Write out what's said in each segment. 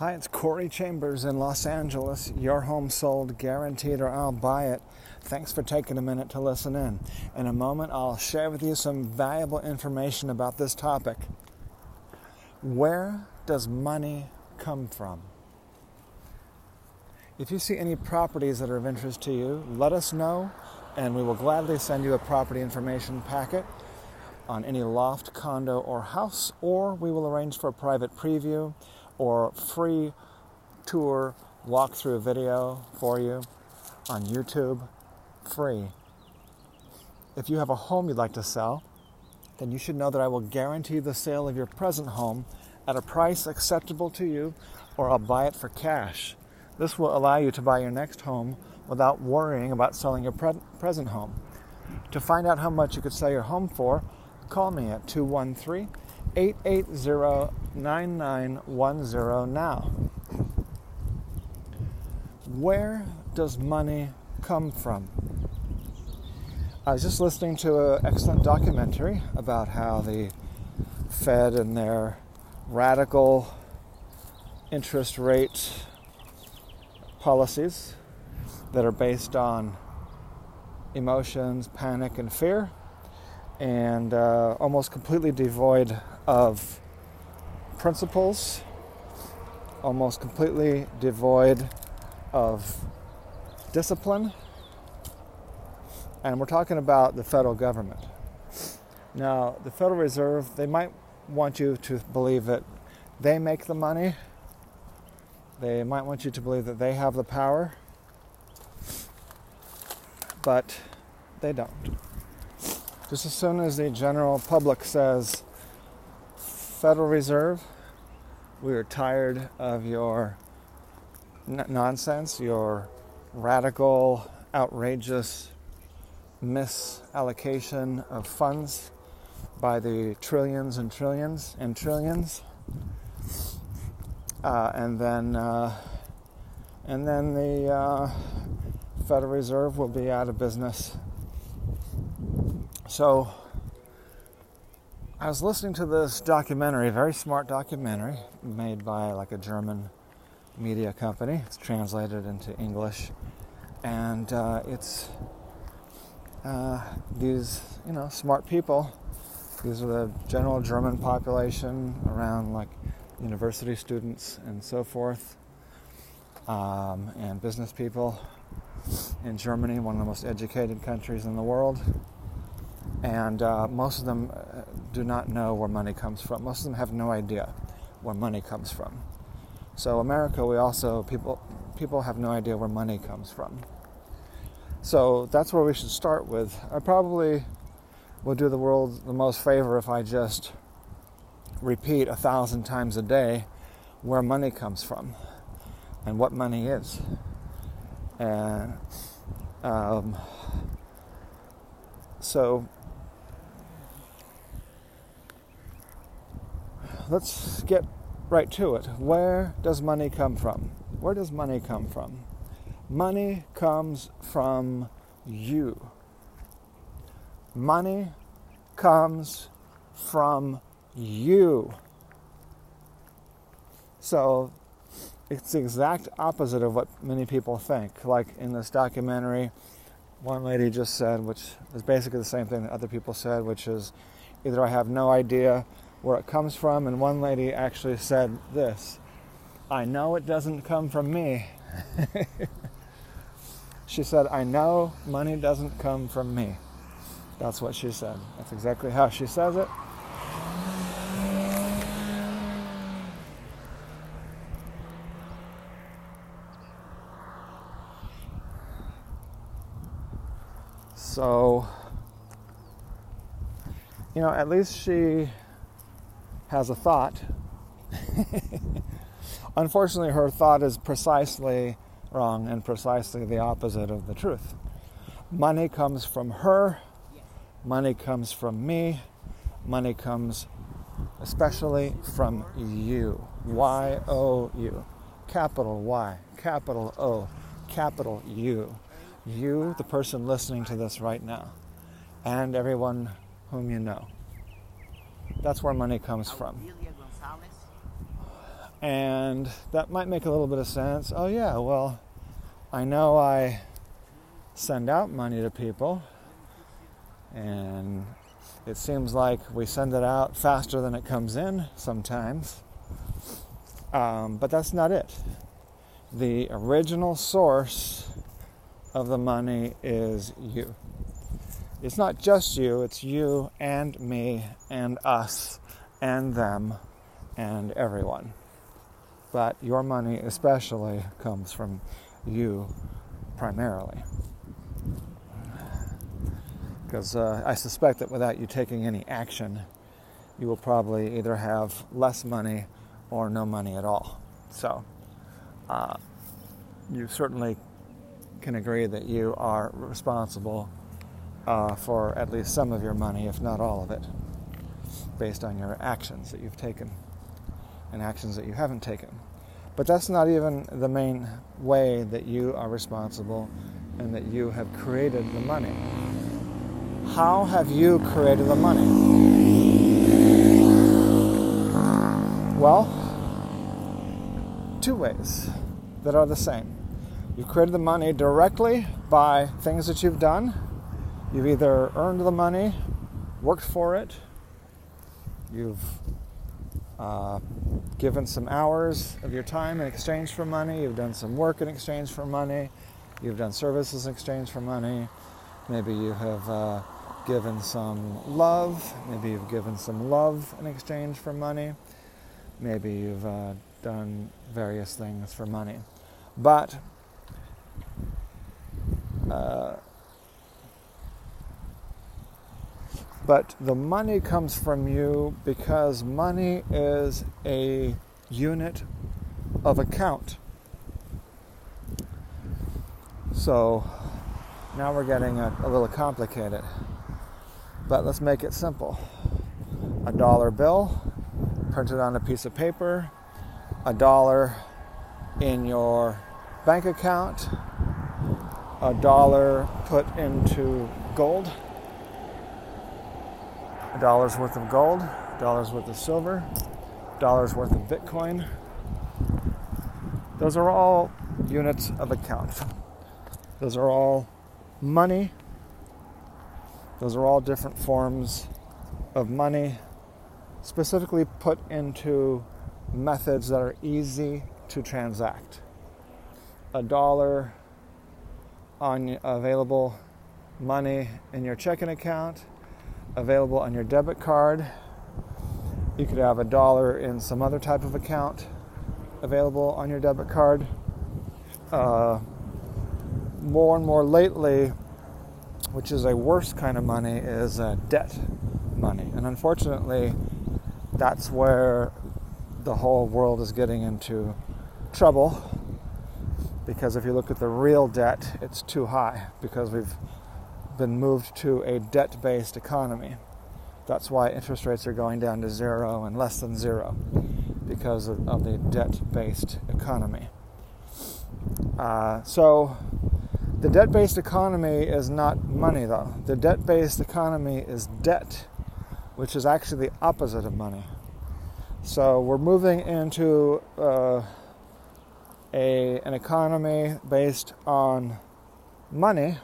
Hi, it's Corey Chambers in Los Angeles. Your home sold, guaranteed, or I'll buy it. Thanks for taking a minute to listen in. In a moment, I'll share with you some valuable information about this topic. Where does money come from? If you see any properties that are of interest to you, let us know, and we will gladly send you a property information packet on any loft, condo, or house, or we will arrange for a private preview or free tour walkthrough video for you on YouTube, free. If you have a home you'd like to sell, then you should know that I will guarantee the sale of your present home at a price acceptable to you, or I'll buy it for cash. This will allow you to buy your next home without worrying about selling your pre- present home. To find out how much you could sell your home for, call me at 213 880 9910 now. Where does money come from? I was just listening to an excellent documentary about how the Fed and their radical interest rate policies that are based on emotions, panic, and fear, and uh, almost completely devoid of principles, almost completely devoid of discipline. And we're talking about the federal government. Now, the Federal Reserve, they might want you to believe that they make the money. They might want you to believe that they have the power. But they don't. Just as soon as the general public says, Federal Reserve, we are tired of your n- nonsense, your radical, outrageous misallocation of funds by the trillions and trillions and trillions. Uh, and then, uh, and then the uh, Federal Reserve will be out of business. So, I was listening to this documentary, very smart documentary made by like a German media company. It's translated into English, and uh, it's uh, these you know smart people. These are the general German population around like university students and so forth, um, and business people in Germany, one of the most educated countries in the world and uh, most of them uh, do not know where money comes from. Most of them have no idea where money comes from. So America, we also people people have no idea where money comes from. So that's where we should start with. I probably will do the world the most favor if I just repeat a thousand times a day where money comes from and what money is. And um, so let's get right to it. Where does money come from? Where does money come from? Money comes from you. Money comes from you. So it's the exact opposite of what many people think. Like in this documentary, one lady just said, which is basically the same thing that other people said, which is either I have no idea where it comes from, and one lady actually said this I know it doesn't come from me. she said, I know money doesn't come from me. That's what she said. That's exactly how she says it. So, you know, at least she has a thought. Unfortunately, her thought is precisely wrong and precisely the opposite of the truth. Money comes from her, money comes from me, money comes especially from you. Y O U. Capital Y, capital O, capital U. You, the person listening to this right now, and everyone whom you know. That's where money comes from. And that might make a little bit of sense. Oh, yeah, well, I know I send out money to people, and it seems like we send it out faster than it comes in sometimes. Um, but that's not it. The original source of the money is you. It's not just you, it's you and me and us and them and everyone. But your money, especially, comes from you primarily. Because uh, I suspect that without you taking any action, you will probably either have less money or no money at all. So, uh, you certainly can agree that you are responsible uh, for at least some of your money, if not all of it, based on your actions that you've taken and actions that you haven't taken. But that's not even the main way that you are responsible and that you have created the money. How have you created the money? Well, two ways that are the same. You've created the money directly by things that you've done. You've either earned the money, worked for it, you've uh, given some hours of your time in exchange for money, you've done some work in exchange for money, you've done services in exchange for money, maybe you have uh, given some love, maybe you've given some love in exchange for money, maybe you've uh, done various things for money. But uh, but the money comes from you because money is a unit of account. So now we're getting a, a little complicated, but let's make it simple. A dollar bill printed on a piece of paper, a dollar in your bank account, a dollar put into gold, a dollar's worth of gold, a dollar's worth of silver, a dollar's worth of Bitcoin. Those are all units of account. Those are all money. Those are all different forms of money, specifically put into methods that are easy to transact. A dollar on available money in your checking account, available on your debit card. You could have a dollar in some other type of account available on your debit card. Uh, more and more lately, which is a worse kind of money, is uh, debt money. And unfortunately, that's where the whole world is getting into trouble because if you look at the real debt, it's too high because we've been moved to a debt based economy. That's why interest rates are going down to zero and less than zero because of, of the debt based economy. Uh, so, the debt based economy is not money, though. The debt based economy is debt, which is actually the opposite of money. So, we're moving into uh, a, an economy based on money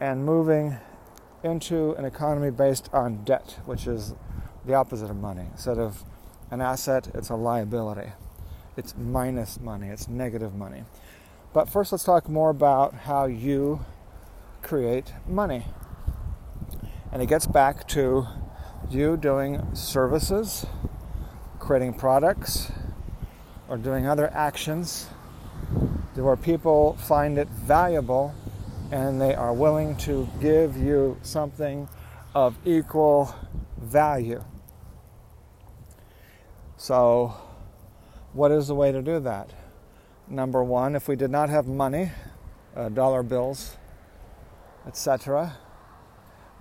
and moving into an economy based on debt, which is the opposite of money. Instead of an asset, it's a liability. It's minus money, it's negative money. But first, let's talk more about how you create money. And it gets back to you doing services, creating products, or doing other actions where people find it valuable and they are willing to give you something of equal value. So, what is the way to do that? Number one, if we did not have money, uh, dollar bills, etc.,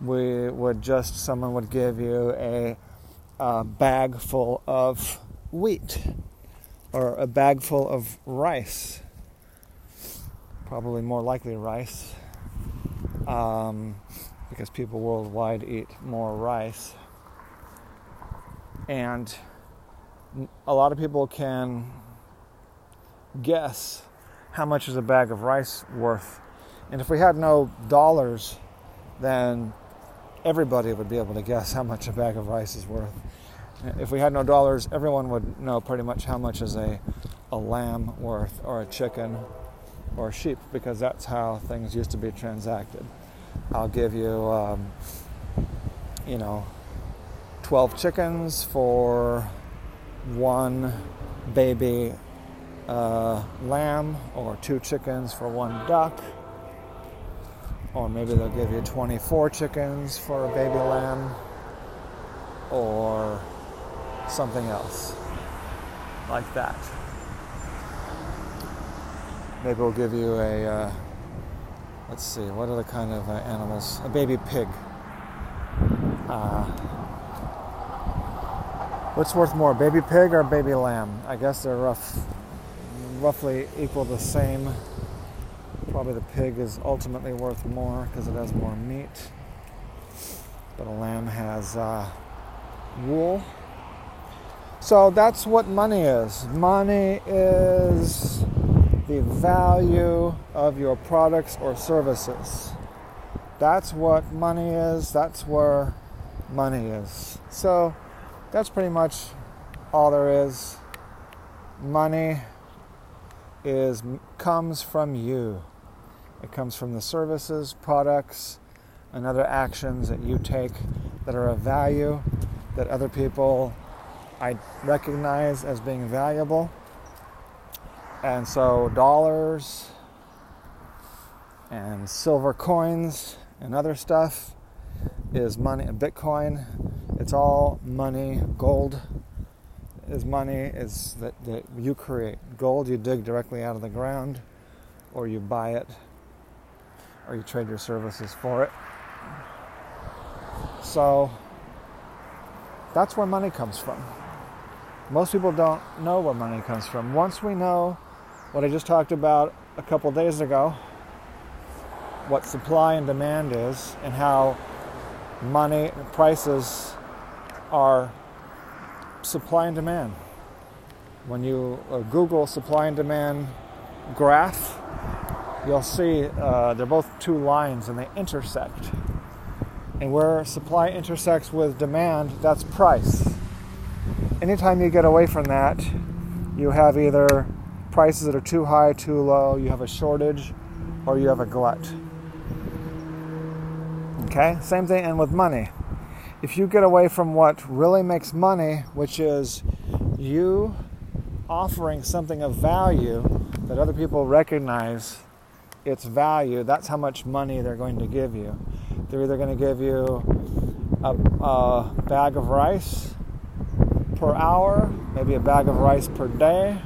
we would just, someone would give you a, a bag full of wheat or a bag full of rice. Probably more likely rice, um, because people worldwide eat more rice. And a lot of people can guess how much is a bag of rice worth. And if we had no dollars, then everybody would be able to guess how much a bag of rice is worth. If we had no dollars, everyone would know pretty much how much is a, a lamb worth or a chicken or sheep because that's how things used to be transacted. I'll give you, um, you know, 12 chickens for one baby uh, lamb or two chickens for one duck. Or maybe they'll give you 24 chickens for a baby lamb or something else like that. Maybe we'll give you a, uh, let's see, what are the kind of uh, animals? A baby pig. Uh, what's worth more, baby pig or baby lamb? I guess they're rough, roughly equal the same. Probably the pig is ultimately worth more because it has more meat. But a lamb has uh, wool. So that's what money is. Money is the value of your products or services. That's what money is. That's where money is. So that's pretty much all there is. Money is comes from you. It comes from the services, products, and other actions that you take that are of value that other people I recognize as being valuable. And so dollars and silver coins and other stuff is money. Bitcoin, it's all money. Gold is money is that, that you create. Gold you dig directly out of the ground or you buy it or you trade your services for it. So that's where money comes from. Most people don't know where money comes from. Once we know what I just talked about a couple days ago what supply and demand is and how money and prices are supply and demand. When you uh, Google supply and demand graph, you'll see uh, they're both two lines and they intersect. And where supply intersects with demand, that's price. Anytime you get away from that, you have either prices that are too high, too low, you have a shortage, or you have a glut. Okay, same thing, and with money. If you get away from what really makes money, which is you offering something of value that other people recognize its value, that's how much money they're going to give you. They're either going to give you a, a bag of rice per hour, maybe a bag of rice per day,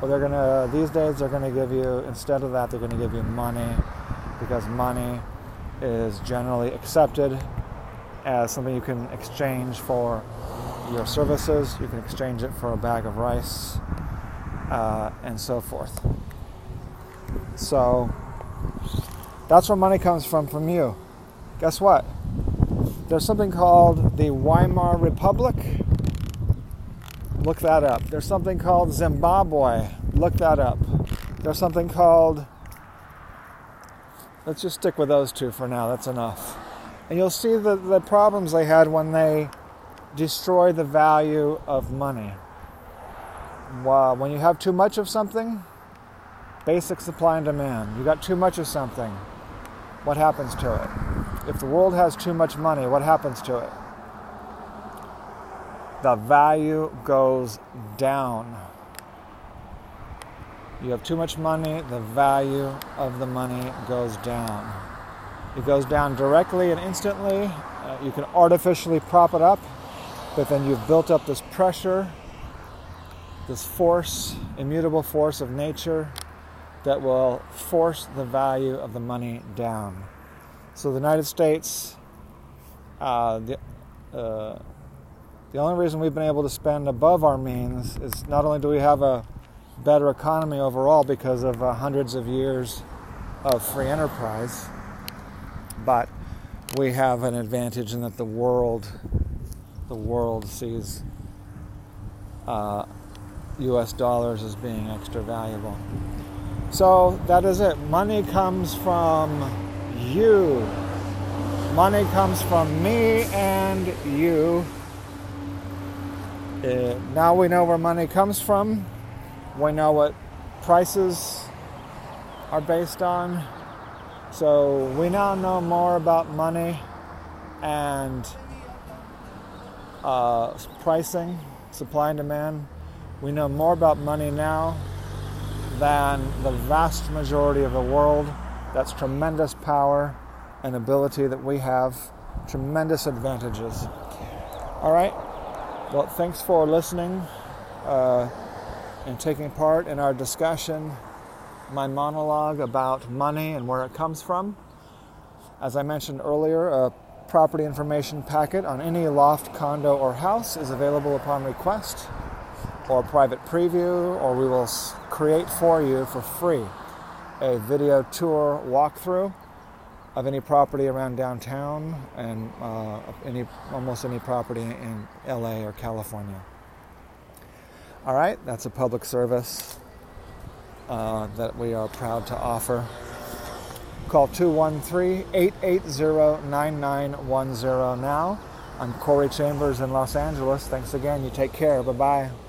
well, they're gonna these days they're gonna give you instead of that they're gonna give you money because money is generally accepted as something you can exchange for your services. You can exchange it for a bag of rice uh, and so forth. So that's where money comes from from you. Guess what? There's something called the Weimar Republic Look that up. There's something called Zimbabwe. Look that up. There's something called. Let's just stick with those two for now. That's enough. And you'll see the, the problems they had when they destroy the value of money. When you have too much of something, basic supply and demand. You got too much of something. What happens to it? If the world has too much money, what happens to it? The value goes down. You have too much money, the value of the money goes down. It goes down directly and instantly. Uh, you can artificially prop it up, but then you've built up this pressure, this force, immutable force of nature that will force the value of the money down. So the United States, uh, the, uh, the only reason we've been able to spend above our means is not only do we have a better economy overall because of uh, hundreds of years of free enterprise, but we have an advantage in that the world, the world sees uh, US dollars as being extra valuable. So that is it. Money comes from you. Money comes from me and you. Uh, now we know where money comes from. We know what prices are based on. So we now know more about money and uh, pricing, supply and demand. We know more about money now than the vast majority of the world. That's tremendous power and ability that we have, tremendous advantages. All right. Well, thanks for listening uh, and taking part in our discussion, my monologue about money and where it comes from. As I mentioned earlier, a property information packet on any loft, condo, or house is available upon request or private preview, or we will create for you for free a video tour walkthrough of any property around downtown and uh, any almost any property in LA or California. All right, that's a public service uh, that we are proud to offer. Call 213 880 9910 now. I'm Corey Chambers in Los Angeles. Thanks again. You take care. Bye bye.